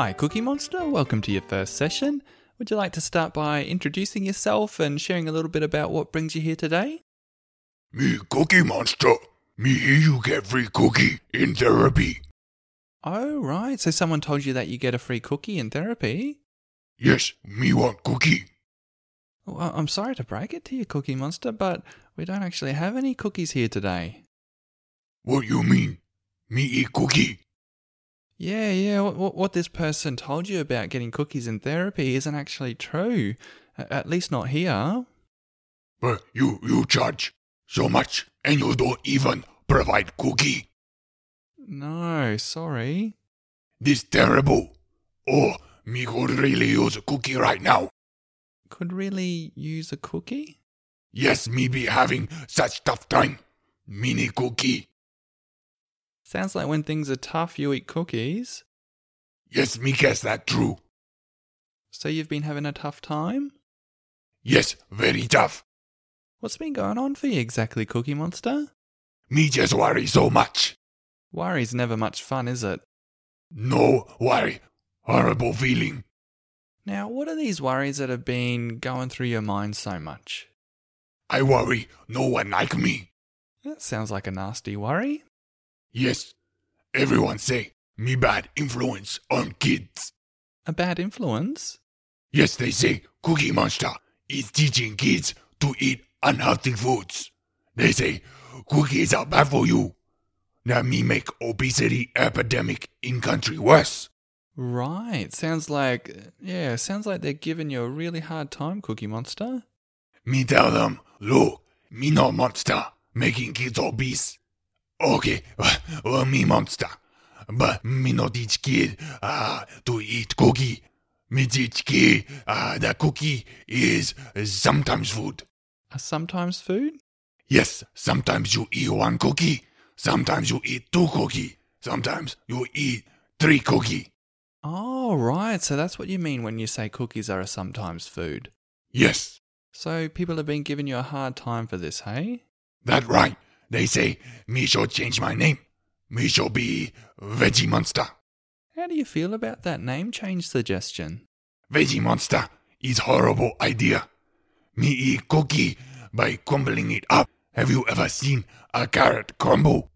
Hi, Cookie Monster. Welcome to your first session. Would you like to start by introducing yourself and sharing a little bit about what brings you here today? Me Cookie Monster. Me you get free cookie in therapy. Oh, right. So someone told you that you get a free cookie in therapy? Yes, me want cookie. Well, I'm sorry to break it to you, Cookie Monster, but we don't actually have any cookies here today. What you mean? Me eat cookie? Yeah, yeah. What, what this person told you about getting cookies in therapy isn't actually true. At least not here. But you you charge so much and you don't even provide cookie. No, sorry. This terrible. Oh, me could really use a cookie right now. Could really use a cookie? Yes, me be having such tough time. Mini cookie. Sounds like when things are tough, you eat cookies. Yes, me guess that true. So you've been having a tough time? Yes, very tough. What's been going on for you exactly, Cookie Monster? Me just worry so much. Worry's never much fun, is it? No worry. Horrible feeling. Now, what are these worries that have been going through your mind so much? I worry no one like me. That sounds like a nasty worry. Yes, everyone say me bad influence on kids. A bad influence? Yes, they say Cookie Monster is teaching kids to eat unhealthy foods. They say cookies are bad for you. That me make obesity epidemic in country worse. Right. Sounds like, yeah, sounds like they're giving you a really hard time, Cookie Monster. Me tell them, look, me no monster making kids obese. Okay, well me monster, but me no teach kid uh, to eat cookie. Me teach kid uh, that cookie is sometimes food. A sometimes food? Yes, sometimes you eat one cookie, sometimes you eat two cookie, sometimes you eat three cookie. Oh, right. So that's what you mean when you say cookies are a sometimes food. Yes, So people have been giving you a hard time for this, hey? that right. They say me shall change my name. Me shall be Veggie Monster. How do you feel about that name change suggestion? Veggie Monster is horrible idea. Me eat cookie by crumbling it up. Have you ever seen a carrot crumble?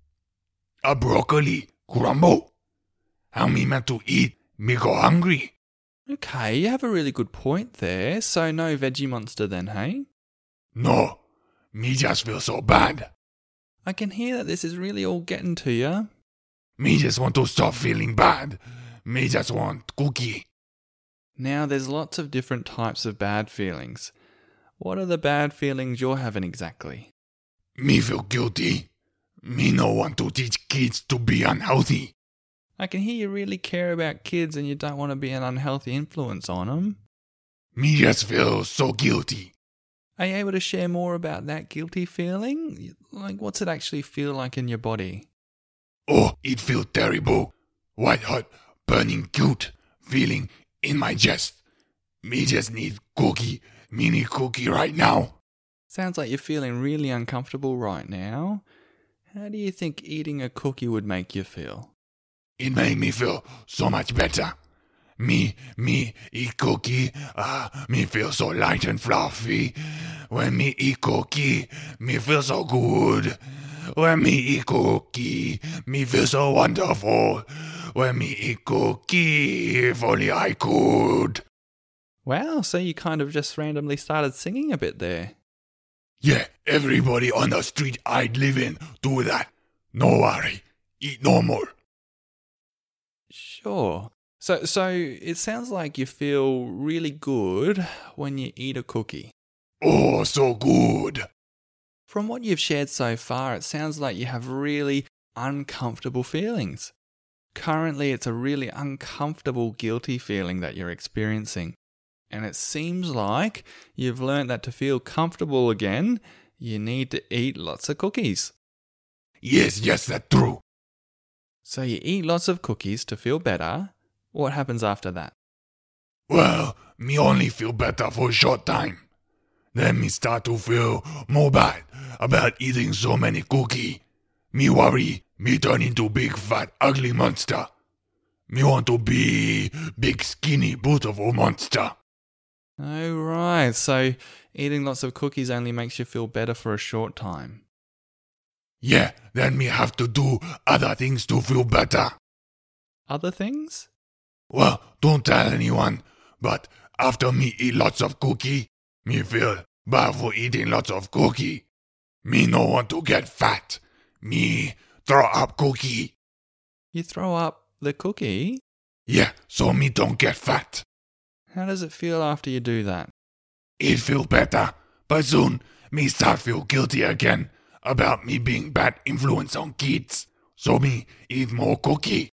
A broccoli crumble? How me meant to eat? Me go hungry. Okay, you have a really good point there. So no veggie monster then, hey? No, me just feel so bad. I can hear that this is really all getting to you. Me just want to stop feeling bad. Me just want cookie. Now, there's lots of different types of bad feelings. What are the bad feelings you're having exactly? Me feel guilty. Me no want to teach kids to be unhealthy. I can hear you really care about kids and you don't want to be an unhealthy influence on them. Me just feel so guilty. Are you able to share more about that guilty feeling? Like, what's it actually feel like in your body? Oh, it feel terrible. White hot, burning guilt feeling in my chest. Me just need cookie, mini cookie right now. Sounds like you're feeling really uncomfortable right now. How do you think eating a cookie would make you feel? It made me feel so much better. Me, me eat cookie, ah, me feel so light and fluffy. When me eat cookie, me feel so good. When me eat cookie, me feel so wonderful. When me eat cookie, if only I could. Wow, so you kind of just randomly started singing a bit there. Yeah, everybody on the street I'd live in do that. No worry, eat no more. Sure. So so it sounds like you feel really good when you eat a cookie. Oh, so good. From what you've shared so far, it sounds like you have really uncomfortable feelings. Currently, it's a really uncomfortable, guilty feeling that you're experiencing. And it seems like you've learned that to feel comfortable again, you need to eat lots of cookies. Yes, yes, that's true. So you eat lots of cookies to feel better. What happens after that? Well, me only feel better for a short time. Then me start to feel more bad about eating so many cookie. Me worry me turn into big fat ugly monster. Me want to be big skinny beautiful monster. Oh, right. So eating lots of cookies only makes you feel better for a short time. Yeah, then me have to do other things to feel better. Other things? Well, don't tell anyone, but after me eat lots of cookie, me feel bad for eating lots of cookie. Me no want to get fat. Me throw up cookie. You throw up the cookie? Yeah, so me don't get fat. How does it feel after you do that? It feel better, but soon me start feel guilty again about me being bad influence on kids. So me eat more cookie.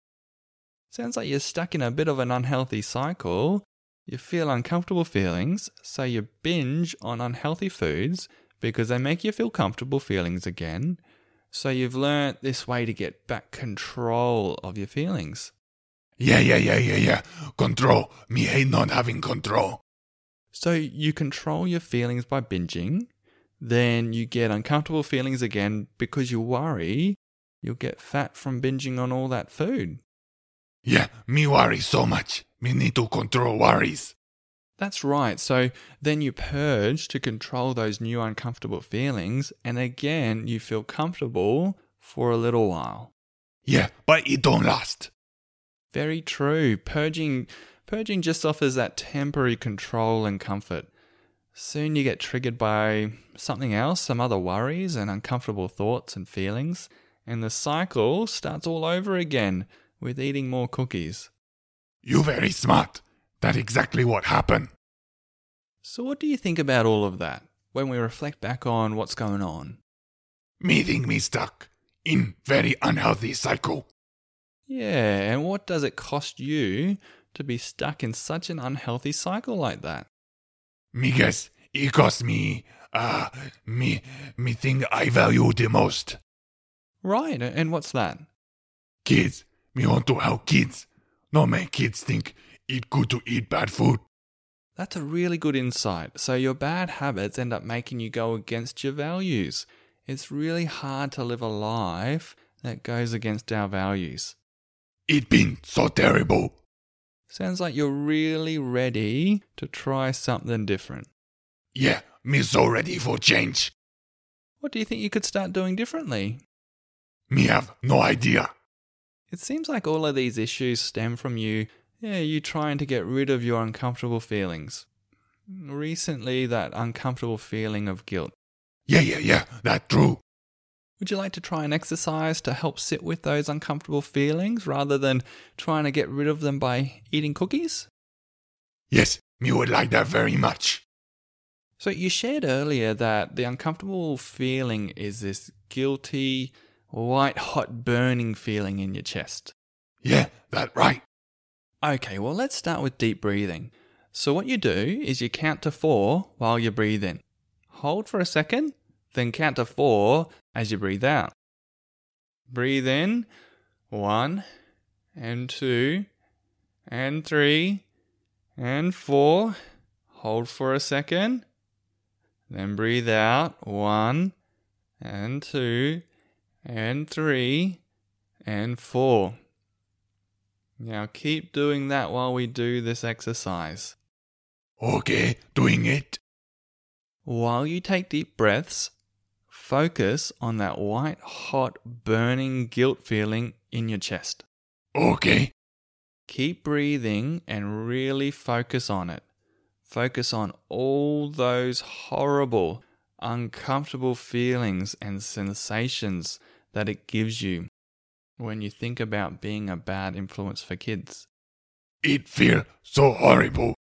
Sounds like you're stuck in a bit of an unhealthy cycle. You feel uncomfortable feelings, so you binge on unhealthy foods because they make you feel comfortable feelings again. So you've learnt this way to get back control of your feelings. Yeah, yeah, yeah, yeah, yeah. Control. Me hate not having control. So you control your feelings by binging, then you get uncomfortable feelings again because you worry you'll get fat from binging on all that food. Yeah, me worry so much. Me need to control worries. That's right. So then you purge to control those new uncomfortable feelings, and again, you feel comfortable for a little while. Yeah, but it don't last. Very true. Purging purging just offers that temporary control and comfort. Soon you get triggered by something else, some other worries and uncomfortable thoughts and feelings, and the cycle starts all over again with eating more cookies. You very smart. That exactly what happened. So what do you think about all of that when we reflect back on what's going on? Me think me stuck in very unhealthy cycle. Yeah, and what does it cost you to be stuck in such an unhealthy cycle like that? Me guess it cost me uh me me thing I value the most. Right, and what's that? Kids. Me want to help kids. Not make kids think it good to eat bad food. That's a really good insight. So, your bad habits end up making you go against your values. It's really hard to live a life that goes against our values. It been so terrible. Sounds like you're really ready to try something different. Yeah, me so ready for change. What do you think you could start doing differently? Me have no idea. It seems like all of these issues stem from you, yeah, you trying to get rid of your uncomfortable feelings. Recently, that uncomfortable feeling of guilt. Yeah, yeah, yeah, that true. Would you like to try an exercise to help sit with those uncomfortable feelings rather than trying to get rid of them by eating cookies? Yes, me would like that very much. So, you shared earlier that the uncomfortable feeling is this guilty, white hot burning feeling in your chest. Yeah, that right. Okay, well, let's start with deep breathing. So, what you do is you count to four while you breathe in. Hold for a second, then count to four as you breathe out. Breathe in one, and two, and three, and four. Hold for a second, then breathe out one, and two, and three, and four. Now keep doing that while we do this exercise. Okay, doing it. While you take deep breaths, focus on that white hot burning guilt feeling in your chest. Okay. Keep breathing and really focus on it. Focus on all those horrible, uncomfortable feelings and sensations that it gives you. when you think about being a bad influence for kids. It feel so horrible.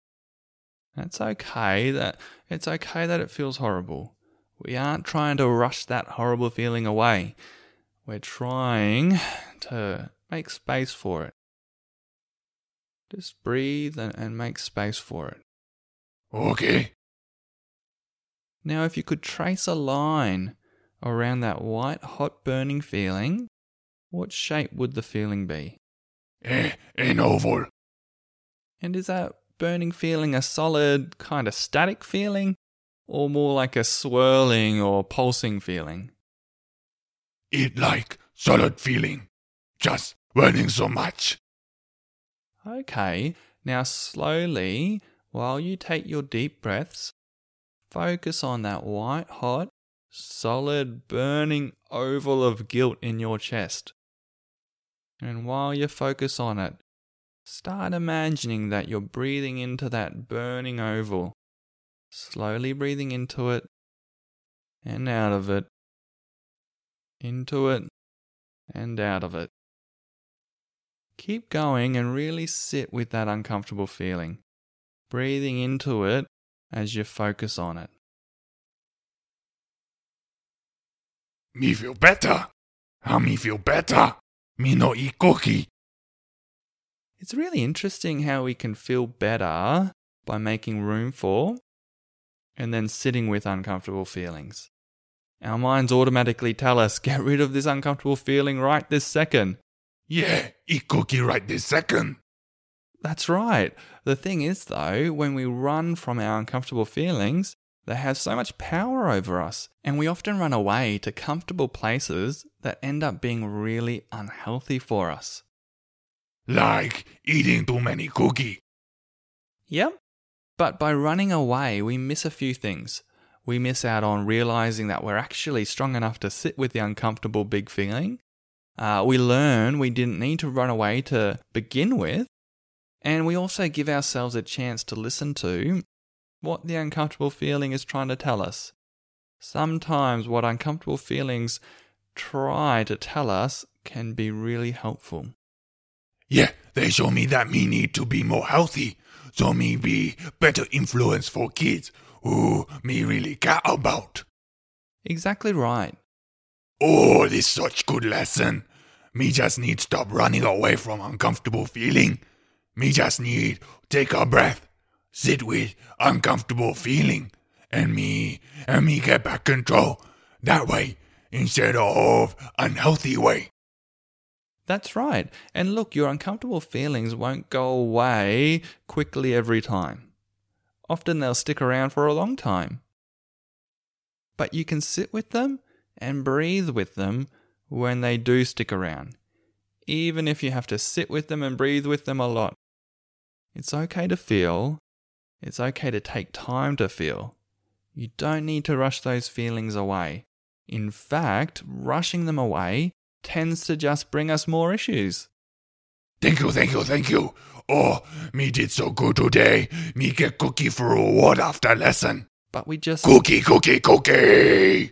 That's okay that it's okay that it feels horrible. We aren't trying to rush that horrible feeling away. We're trying to make space for it. Just breathe and, and make space for it. Okay. Now, if you could trace a line around that white hot burning feeling, what shape would the feeling be? Eh, an oval. And is that burning feeling a solid, kind of static feeling, or more like a swirling or pulsing feeling? It like solid feeling. Just burning so much. Okay, now slowly, while you take your deep breaths, focus on that white hot, solid, burning oval of guilt in your chest. And while you focus on it, start imagining that you're breathing into that burning oval, slowly breathing into it and out of it, into it and out of it. Keep going and really sit with that uncomfortable feeling, breathing into it as you focus on it. Me feel better. How me feel better? Me no eat cookie. It's really interesting how we can feel better by making room for and then sitting with uncomfortable feelings. Our minds automatically tell us, get rid of this uncomfortable feeling right this second. Yeah, eat cookie right this second. That's right. The thing is, though, when we run from our uncomfortable feelings, they have so much power over us, and we often run away to comfortable places that end up being really unhealthy for us. Like eating too many cookies. Yep. But by running away, we miss a few things. We miss out on realizing that we're actually strong enough to sit with the uncomfortable big feeling. Uh, we learn we didn't need to run away to begin with. And we also give ourselves a chance to listen to what the uncomfortable feeling is trying to tell us. Sometimes what uncomfortable feelings try to tell us can be really helpful. Yeah, they show me that me need to be more healthy, so me be better influence for kids who me really care about. Exactly right. Oh, this such good lesson. Me just need stop running away from uncomfortable feeling. Me just need take a breath, sit with uncomfortable feeling, and me and me get back control that way instead of unhealthy way. That's right. And look, your uncomfortable feelings won't go away quickly every time. Often they'll stick around for a long time. But you can sit with them and breathe with them when they do stick around, even if you have to sit with them and breathe with them a lot. It's okay to feel. It's okay to take time to feel. You don't need to rush those feelings away. In fact, rushing them away tends to just bring us more issues. Thank you, thank you, thank you. Oh, me did so good today. Me get cookie for reward after lesson. But we just. Cookie, cookie, cookie.